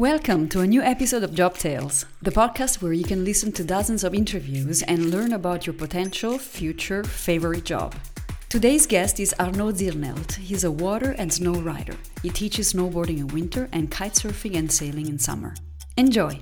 Welcome to a new episode of Job Tales, the podcast where you can listen to dozens of interviews and learn about your potential future favorite job. Today's guest is Arnaud Zirnhelt. He's a water and snow rider. He teaches snowboarding in winter and kitesurfing and sailing in summer. Enjoy!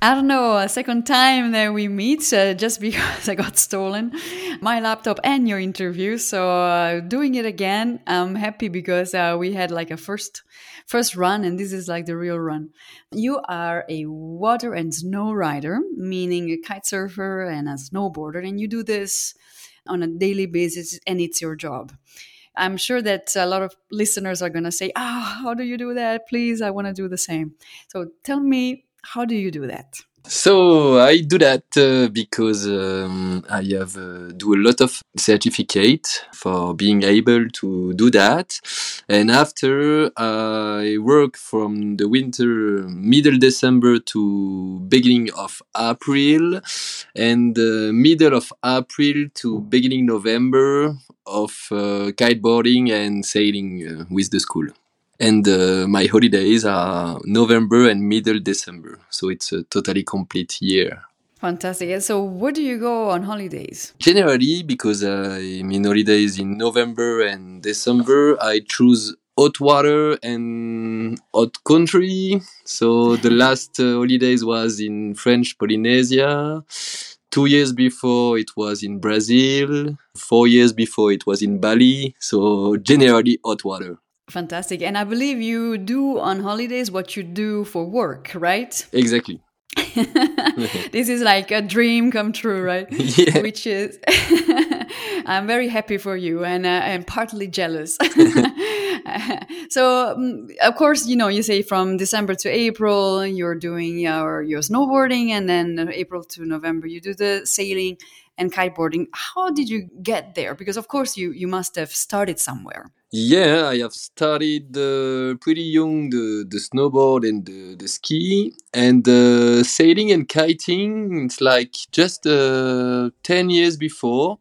Arnaud, a second time that we meet, uh, just because I got stolen my laptop and your interview. So uh, doing it again, I'm happy because uh, we had like a first first run, and this is like the real run. You are a water and snow rider, meaning a kite surfer and a snowboarder, and you do this on a daily basis, and it's your job. I'm sure that a lot of listeners are going to say, Ah, oh, how do you do that? Please, I want to do the same. So tell me, how do you do that? So I do that uh, because um, I have uh, do a lot of certificate for being able to do that, and after I work from the winter middle December to beginning of April, and uh, middle of April to beginning November of uh, kiteboarding and sailing uh, with the school and uh, my holidays are November and middle December. So it's a totally complete year. Fantastic. And so, where do you go on holidays? Generally, because I'm in holidays in November and December, I choose hot water and hot country. So the last uh, holidays was in French Polynesia. Two years before it was in Brazil. Four years before it was in Bali. So generally hot water. Fantastic. And I believe you do on holidays what you do for work, right? Exactly. this is like a dream come true, right? Yeah. Which is, I'm very happy for you and uh, I'm partly jealous. so, um, of course, you know, you say from December to April, you're doing your, your snowboarding, and then April to November, you do the sailing and kiteboarding. How did you get there? Because, of course, you, you must have started somewhere. Yeah, I have started uh, pretty young the, the snowboard and the, the ski and uh, sailing and kiting. It's like just uh, 10 years before.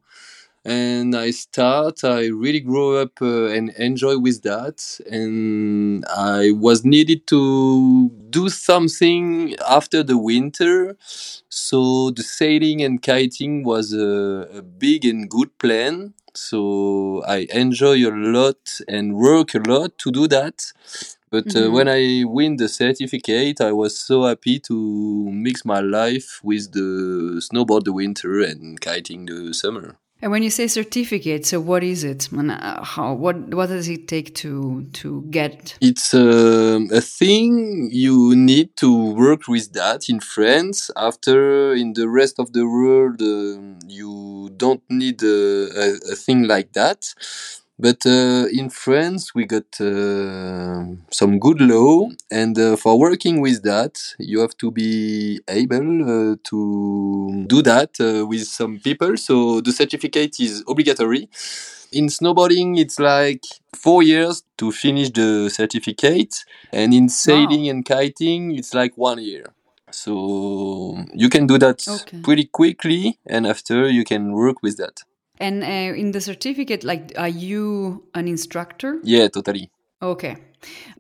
And I start, I really grow up uh, and enjoy with that. And I was needed to do something after the winter. So the sailing and kiting was a, a big and good plan so I enjoy a lot and work a lot to do that. But mm-hmm. uh, when I win the certificate, I was so happy to mix my life with the snowboard the winter and kiting the summer. And when you say certificate, so what is it? And uh, how what what does it take to to get? It's um, a thing you need to work with that in France. After in the rest of the world, uh, you don't need a, a, a thing like that. But uh, in France, we got uh, some good law, and uh, for working with that, you have to be able uh, to do that uh, with some people. So the certificate is obligatory. In snowboarding, it's like four years to finish the certificate, and in sailing wow. and kiting, it's like one year. So you can do that okay. pretty quickly, and after you can work with that. And uh, in the certificate, like, are you an instructor? Yeah, totally. Okay.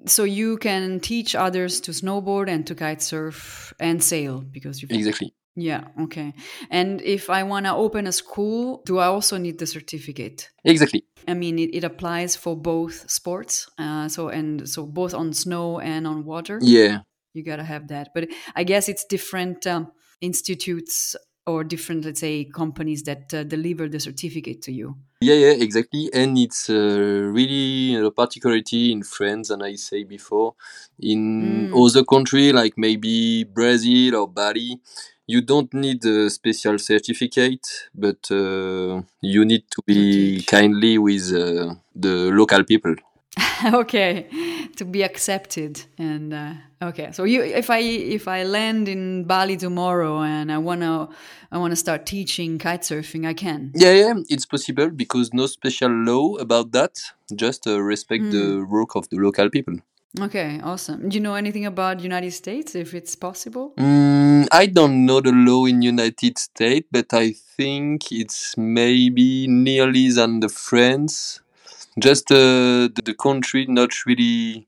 So you can teach others to snowboard and to kite surf and sail because you exactly. Yeah. Okay. And if I want to open a school, do I also need the certificate? Exactly. I mean, it, it applies for both sports. Uh, so and so both on snow and on water. Yeah. You gotta have that, but I guess it's different um, institutes or different, let's say, companies that uh, deliver the certificate to you. Yeah, yeah, exactly. And it's uh, really a particularity in France, and I say before, in mm. other country like maybe Brazil or Bali, you don't need a special certificate, but uh, you need to be kindly with uh, the local people. okay. To be accepted and uh, okay. So you if i if i land in bali tomorrow and i want to i want to start teaching kite surfing i can? Yeah yeah it's possible because no special law about that just uh, respect mm. the hmm. work of the local people. Okay awesome. Do you know anything about united states if it's possible? Mm, i don't know the law in united states but i think it's maybe nearly than the france just uh, the, the country not really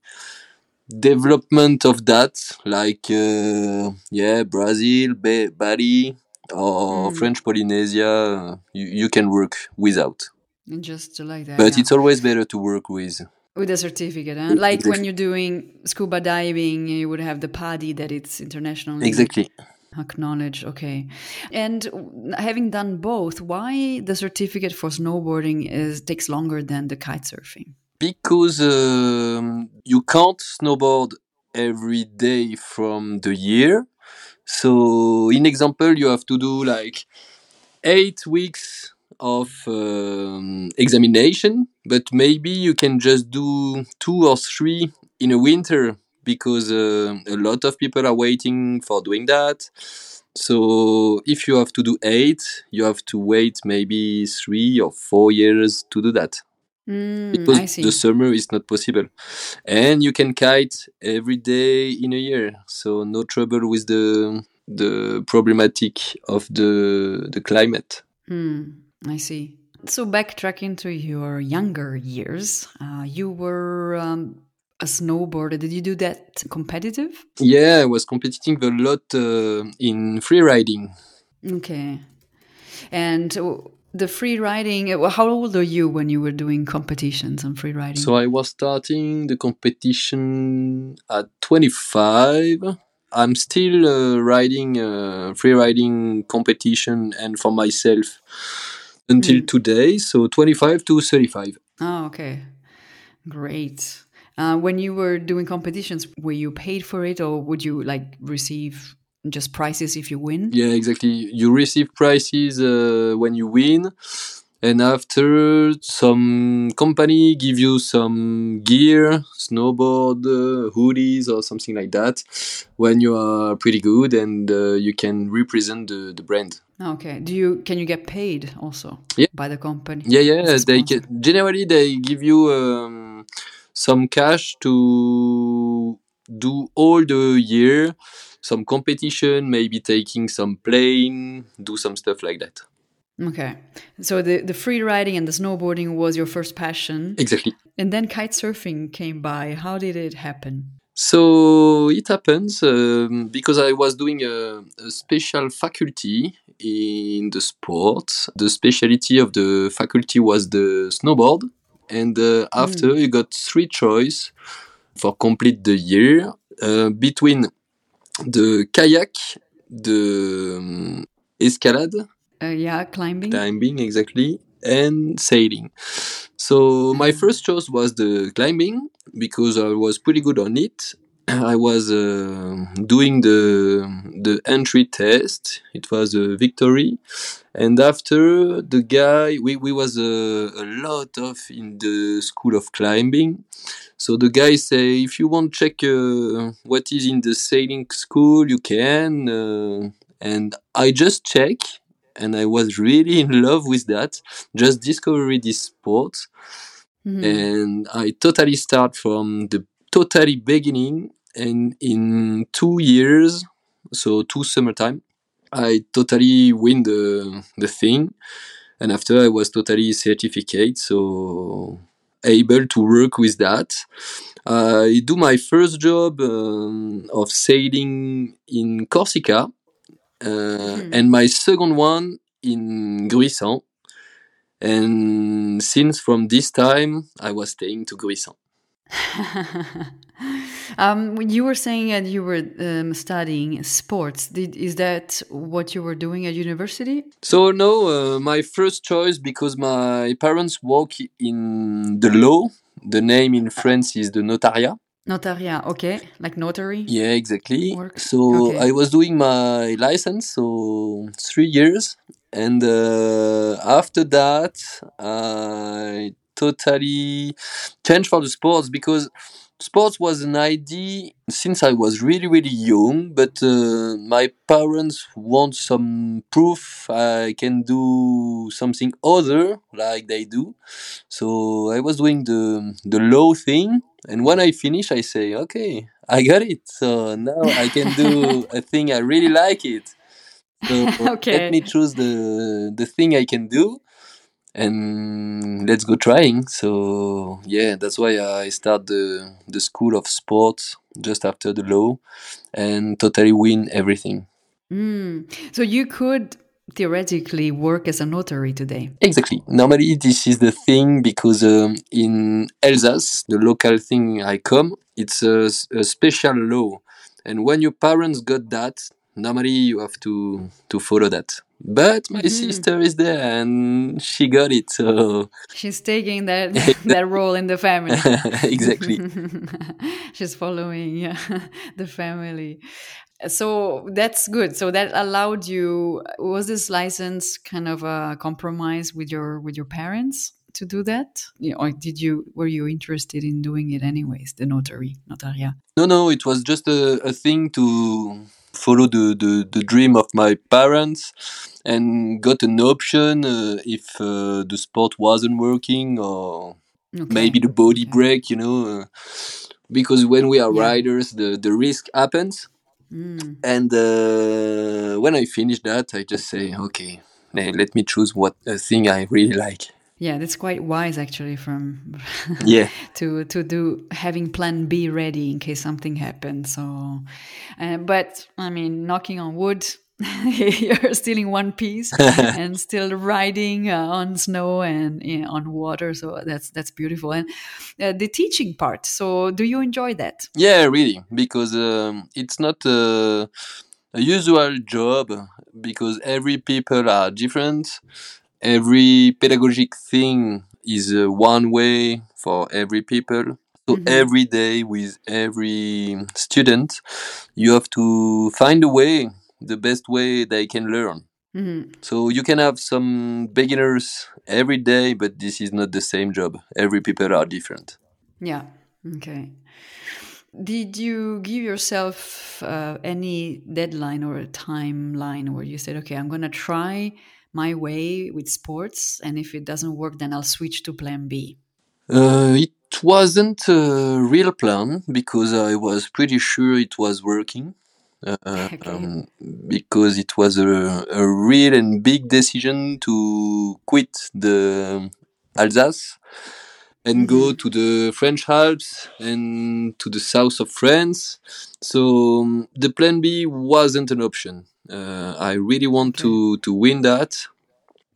development of that, like uh, yeah, Brazil, ba- Bali, or Mm. French Polynesia, uh, you, you can work without. Just like that. But yeah. it's always better to work with. with a certificate, huh? Like when you're doing scuba diving, you would have the PADI that it's internationally Exactly. Acknowledged. Okay, and having done both, why the certificate for snowboarding is takes longer than the kite surfing? Because um, you can't snowboard every day from the year. So, in example, you have to do like eight weeks of um, examination, but maybe you can just do two or three in a winter because uh, a lot of people are waiting for doing that. So if you have to do eight, you have to wait maybe three or four years to do that Mm, because I see. the summer is not possible. And you can kite every day in a year, so no trouble with the the problematic of the the climate. Hmm, I see. So backtracking to your younger years, uh, you were um, a snowboarder. Did you do that competitive? Yeah, I was competing a lot uh, in free riding. Okay. And the free riding, uh, how old are you when you were doing competitions on free riding? So I was starting the competition at 25. I'm still uh, riding uh, free riding competition and for myself until Mm. today. So 25 to 35. oh, okay. Great. Uh, when you were doing competitions, were you paid for it or would you like receive just prizes if you win? Yeah, exactly. You receive prizes uh, when you win, and after some company give you some gear, snowboard, uh, hoodies, or something like that. When you are pretty good and uh, you can represent the, the brand. Okay. Do you can you get paid also Yeah. by the company? Yeah, yeah. They can, generally they give you um, some cash to do all the year, some competition, maybe taking some plane, do some stuff like that. Okay. So the the free riding and the snowboarding was your first passion, Exactly. and then kite surfing came by. How did it happen? So it happens um, because I was doing a, a special faculty in the sport. The specialty of the faculty was the snowboard, and uh, after you got three choice for complete the year uh, between the kayak, the um, escalade, Uh, yeah, climbing. climbing exactly, and sailing. So my first choice was the climbing because I was pretty good on it. I was uh, doing the the entry test. It was a victory, and after the guy, we we was a, a lot of in the school of climbing. So the guy say, if you want check uh, what is in the sailing school, you can. Uh, and I just check, and I was really in love with that. Just discovering this sport, Mhm. and I totally start from the totally beginning. And in two years, so two summertime, I totally win the the thing. And after I was totally certificate, so able to work with that. I do my first job um, of sailing in Corsica, uh, Mhm. and my second one in Gruissan. And since from this time, I was staying to Gruissan. um, you were saying that you were um, studying sports. Did is that what you were doing at university? So no, uh, my first choice because my parents work in the law. The name in France is the notariat. Notaria, okay, like notary. Yeah, exactly. Work. So Okay. I was doing my license, so three years, and uh, after that, I totally changed for the sports because sports was an idea since I was really really young. But uh, my parents want some proof I can do something other like they do. So I was doing the the law thing, and when I finish, I say, okay, I got it. So now I can do a thing I really like it. So Okay. let me choose the the thing I can do. And let's go trying. So yeah, that's why I start the the school of sports just after the law, and totally win everything. Mm. So you could theoretically work as a notary today. Exactly. Normally, this is the thing because um, in Alsace, the local thing I come, it's a, a special law, and when your parents got that, normally you have to to follow that. But my Mhm. sister is there and she got it, so She's taking that that role in the family. exactly. She's following the family. So that's good. So that allowed you. Was this license kind of a compromise with your with your parents to do that, You- or did you were you interested in doing it anyways? The notary, notaria. No, no, it was just a, a thing to follow the, the, the dream of my parents and got an option uh, if uh, the sport wasn't working or Okay. maybe the body Okay. break, you know. Uh, because when we are Yeah. riders, the, the risk happens. Mm. And uh, when I finish that, I just say, okay, let me choose what a thing I really like. Yeah, that's quite wise actually from Yeah. to to do having plan B ready in case something happens. So, uh, but I mean, knocking on wood, you're still in one piece and still riding uh, on snow and you know, on water. So that's that's beautiful. And uh, the teaching part. So, do you enjoy that? Yeah, really, because um, it's not a, a usual job because every people are different. Every pedagogic thing is uh, one way for every people. So Mhm. every day with every student, you have to find a way, the best way they can learn. Mhm. So you can have some beginners every day, but this is not the same job. Every people are different. Yeah. Okay. Did you give yourself uh, any deadline or a timeline where you said, okay, I'm going to try my way with sports, and if it doesn't work, then I'll switch to plan B? Uh, it wasn't a real plan because I was pretty sure it was working. Uh, Okay. um, because it was a, a real and big decision to quit the Alsace and go Mhm. to the French Alps and to the south of France. So um, the plan B wasn't an option. Uh, I really want to, to win that.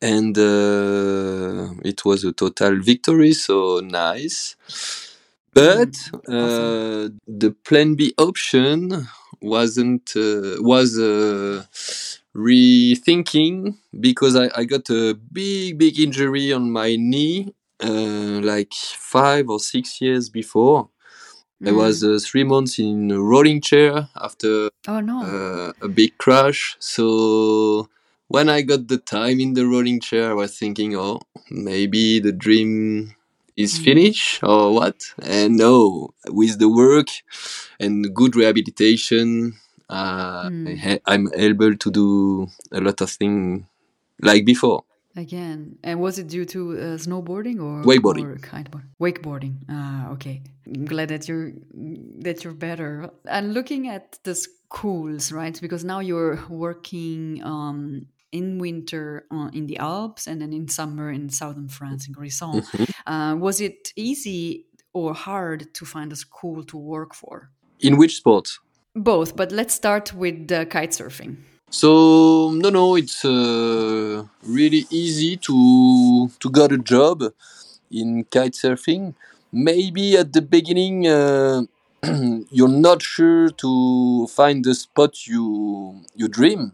And uh, it was a total victory, so nice. But uh, the plan B option wasn't uh, was uh, rethinking because I, I got a big big injury on my knee uh, like five or six years before. I Mm. was uh, three months in a rolling chair after Oh no. uh, a big crash. So when I got the time in the rolling chair, I was thinking, oh, maybe the dream is Mm. finished or what? And no, with the work and good rehabilitation, uh, Mm. I I'm able to do a lot of things like before. Again, and was it due to uh, snowboarding or Wakeboarding. or kiteboard? Wakeboarding. Ah, okay. I'm glad that you're that you're better. And looking at the schools, right? Because now you're working um, in winter uh, in the Alps and then in summer in southern France in Gruissan. Uh, was it easy or hard to find a school to work for? In which sport? Both, but let's start with uh, kite surfing. So no, no, it's uh, really easy to to get a job in kite surfing. Maybe at the beginning uh, you're not sure to find the spot you you dream,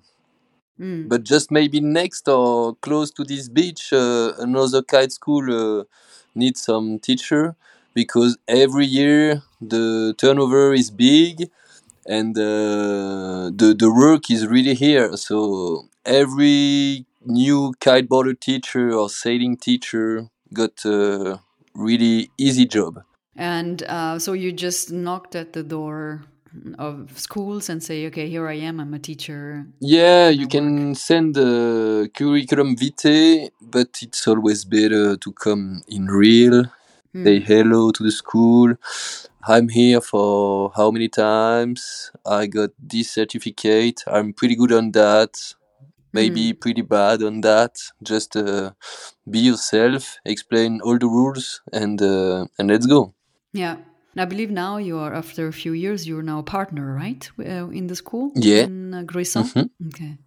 Mm. but just maybe next or close to this beach, uh, another kite school uh, needs some teacher because every year the turnover is big and uh, the the work is really here. So every new kiteboarder teacher or sailing teacher got a really easy job. And uh, so you just knocked at the door of schools and say, okay, here I am, I'm a teacher. Yeah, you work. can send a curriculum vitae, but it's always better to come in real. Hmm. Say hello to the school. I'm here for how many times? I got this certificate. I'm pretty good on that. maybe pretty bad on that. Just uh, be yourself, explain all the rules, and uh, and let's go. Yeah. I believe now you are after a few years you're now a partner, right, uh, in the school Yeah. in uh? Mhm. Okay,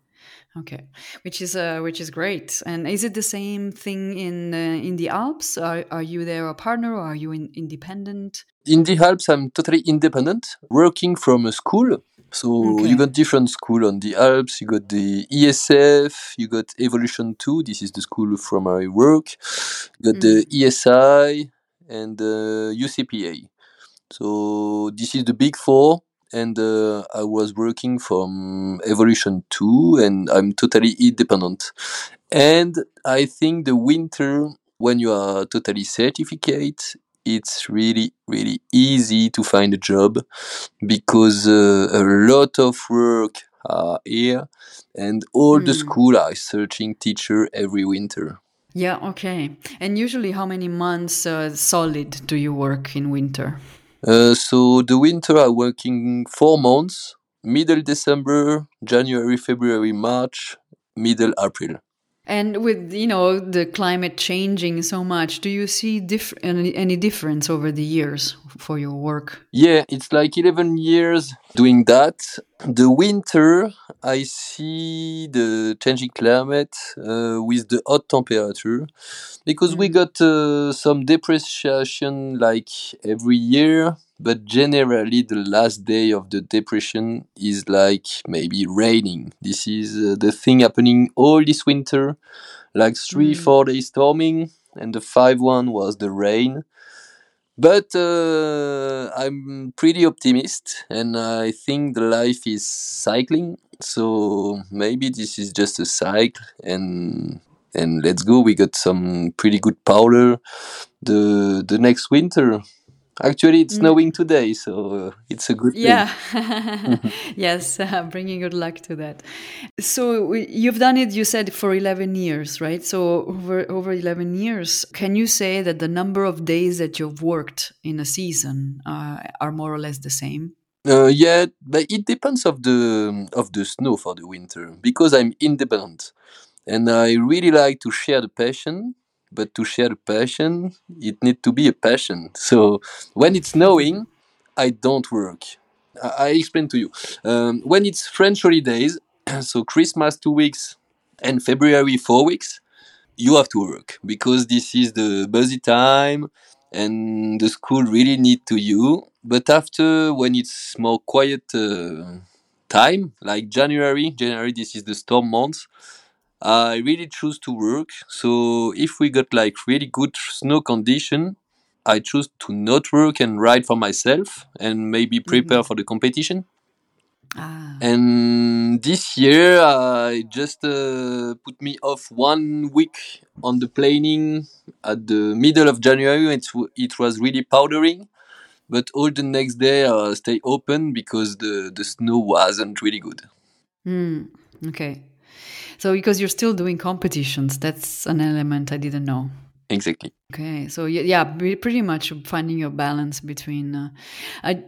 okay, which is uh, which is great. And is it the same thing in uh, in the Alps? Are are you there a partner or are you in, independent? In the Alps, I'm totally independent, working from a school. So Okay. you got different school on the Alps. You got the ESF. You got Evolution Two. This is the school from I work. You got the ESI and uh, UCPA. So this is the big four, and uh, I was working from Evolution Two, and I'm totally independent. And I think the winter, when you are totally certificate, it's really really easy to find a job because uh, a lot of work are here, and all the Mm. school are searching teacher every winter. Yeah, okay. And usually, how many months uh, solid do you work in winter? Uh, so the winter are working four months: middle December, January, February, March, middle April. And with you know the climate changing so much, do you see diff- any, any difference over the years for your work? Yeah, it's like 11 years doing that. The winter, I see the changing climate uh, with the hot temperature because we Mm. got uh, some depreciation like every year, but generally the last day of the depression is like maybe raining. This is uh, the thing happening all this winter, like three, Mm. four days storming, and the five one was the rain. But uh, I'm pretty optimist, and I think the life is cycling. So maybe this is just a cycle, and and let's go. We got some pretty good powder the the next winter. Actually, it's Mm. snowing today, so uh, it's a good thing. Yeah. yes, uh, bringing good luck to that. So you've done it, you said, for 11 years, right? So over, over 11 years, can you say that the number of days that you've worked in a season uh, are more or less the same? Uh, yeah, but it depends of the of the snow for the winter because I'm independent, and I really like to share the passion. But to share passion, it need to be a passion. So when it's snowing, I don't work. I, I explain to you. Um, when it's French holidays, so Christmas two weeks and February four weeks, you have to work because this is the busy time and the school really need to you but after when it's more quiet uh, time like january january this is the storm month i really choose to work so if we got like really good snow condition i choose to not work and ride for myself and maybe prepare for the competition Ah. and this year, I just uh, put me off one week on the planing at the middle of January. It, w- it was really powdering, but all the next day I stay open because the, the snow wasn't really good. Hmm. Okay. So because you're still doing competitions, that's an element I didn't know. Exactly. Okay, so yeah, pretty much finding your balance between, uh,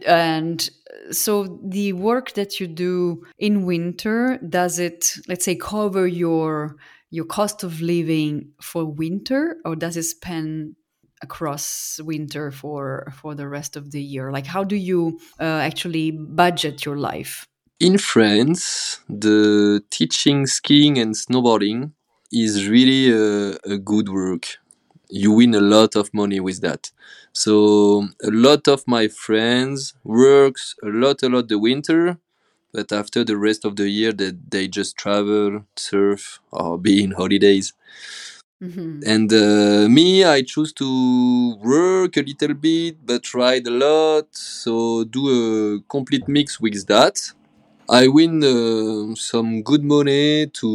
and so the work that you do in winter does it, let's say, cover your your cost of living for winter, or does it span across winter for for the rest of the year? Like, how do you uh, actually budget your life? In France, the teaching skiing and snowboarding is really a, a good work. You win a lot of money with that. So a lot of my friends works a lot, a lot the winter, but after the rest of the year, that they just travel, surf, or be in holidays. hmm And uh, me, I choose to work a little bit, but ride a lot. So do a complete mix with that. I win uh, some good money to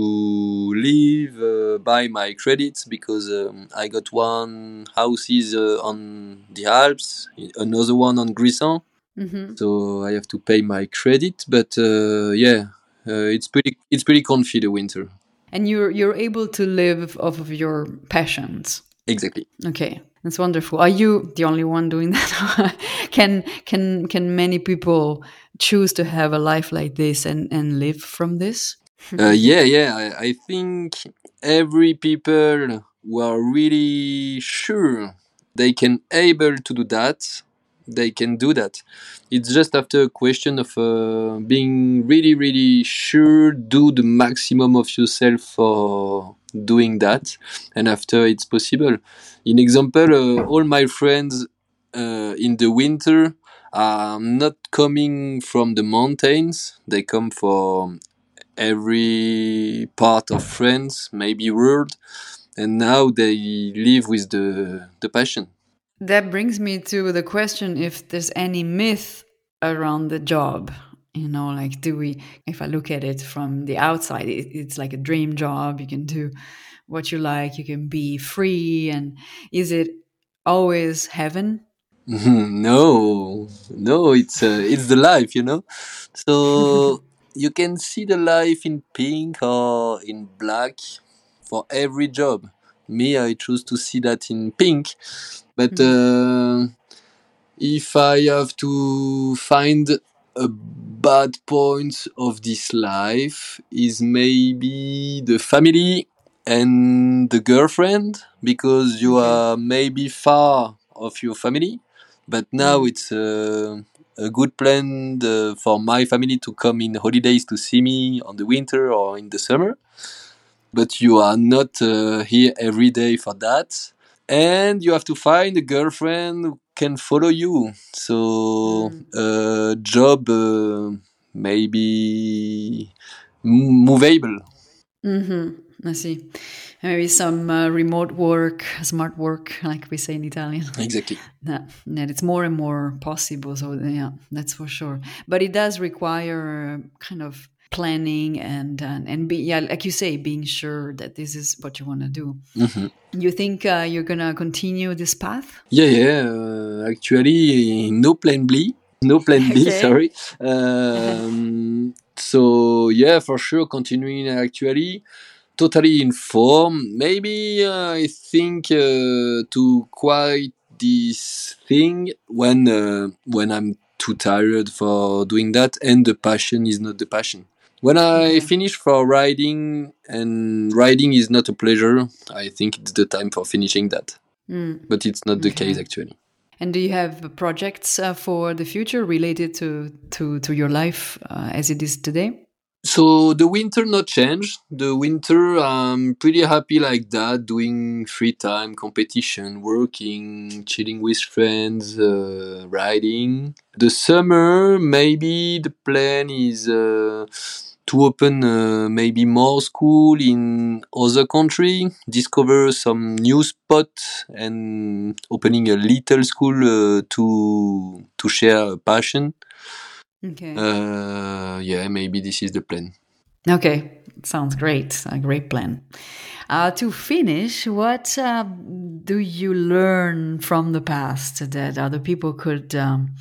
live, uh, buy my credits because um, I got one houses uh, on the Alps, another one on Gruissan. hmm So I have to pay my credit. But uh, yeah, uh, it's pretty it's pretty comfy the winter. And you're you're able to live off of your passions. Exactly. Okay, that's wonderful. Are you the only one doing that? can can can many people choose to have a life like this and and live from this? uh, yeah, yeah. I, I think every people who are really sure they can able to do that, they can do that. It's just after a question of uh, being really, really sure, do the maximum of yourself for doing that, and after it's possible. In example, uh, all my friends uh, in the winter are not coming from the mountains; they come from every part of France, maybe world, and now they live with the the passion. That brings me to the question if there's any myth around the job. You know, like, do we, if I look at it from the outside, it, it's like a dream job. You can do what you like, you can be free. And is it always heaven? no, no, it's uh, it's the life, you know. So you can see the life in pink or in black for every job. Me, I choose to see that in pink, but uh, if I have to find a bad point of this life, is maybe the family and the girlfriend because you are maybe far of your family, but now it's uh, a good plan uh, for my family to come in holidays to see me on the winter or in the summer. But you are not uh, here every day for that. And you have to find a girlfriend who can follow you. So, uh, job uh, maybe movable. Mm-hmm. I see. Maybe some uh, remote work, smart work, like we say in Italian. Exactly. That, that it's more and more possible. So yeah, that's for sure. But it does require kind of planning and and, and be yeah, like you say, being sure that this is what you want to do. Mm-hmm. You think uh, you're gonna continue this path? Yeah, yeah. Uh, actually, no plan B. No plan B. Okay. Sorry. Um, so yeah, for sure, continuing actually totally informed. Maybe uh, I think uh, to quite this thing when uh, when I'm too tired for doing that, and the passion is not the passion. When I finish for riding, and riding is not a pleasure, I think it's the time for finishing that. Mm. But it's not the Okay. case actually. And do you have projects uh, for the future related to to to your life uh, as it is today? So the winter not change. The winter I'm pretty happy like that, doing free time competition, working, chilling with friends, uh, riding. The summer maybe the plan is uh, to open uh, maybe more school in other country, discover some new spot, and opening a little school uh, to to share a passion. Okay. Uh, yeah, maybe this is the plan. Okay, sounds great. A great plan. Uh, to finish, what uh, do you learn from the past that other people could um,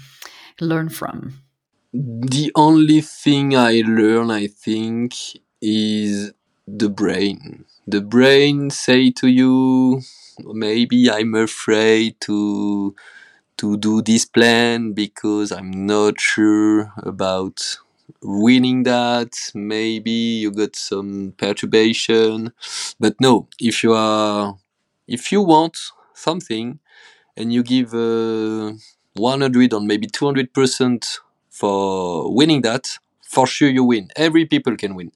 learn from? The only thing I learn, I think, is the brain. The brain say to you, maybe I'm afraid to to do this plan because I'm not sure about winning that. Maybe you got some perturbation, but no. If you are, if you want something, and you give uh, 100 or maybe 200 percent for winning that, for sure you win. Every people can win.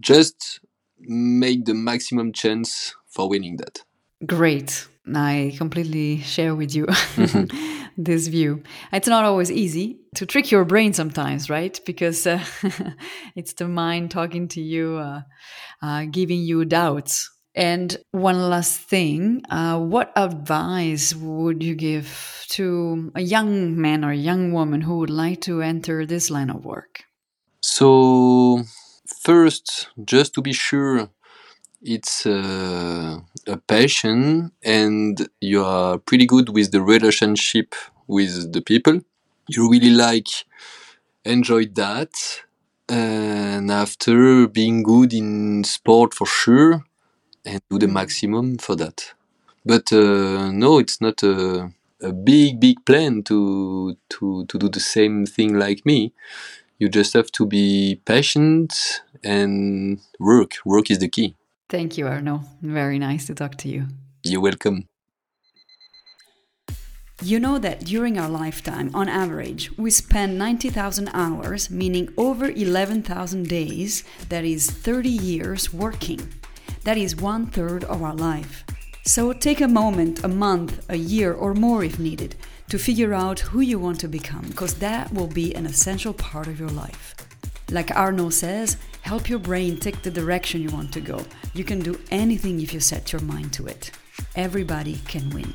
Just make the maximum chance for winning that. Great. I completely share with you this view. It's not always easy to trick your brain sometimes, right? Because uh, it's the mind talking to you, uh, uh, giving you doubts. And one last thing uh, what advice would you give to a young man or a young woman who would like to enter this line of work? So, first, just to be sure, it's uh, a passion and you are pretty good with the relationship with the people. You really like, enjoy that. And after being good in sport for sure, and do the maximum for that. But uh, no, it's not a, a big, big plan to, to, to do the same thing like me. You just have to be patient and work. Work is the key. Thank you, Arnaud. Very nice to talk to you. You're welcome. You know that during our lifetime, on average, we spend 90,000 hours, meaning over 11,000 days, that is 30 years working. That is one third of our life. So take a moment, a month, a year, or more if needed, to figure out who you want to become, because that will be an essential part of your life. Like Arnaud says, help your brain take the direction you want to go. You can do anything if you set your mind to it. Everybody can win.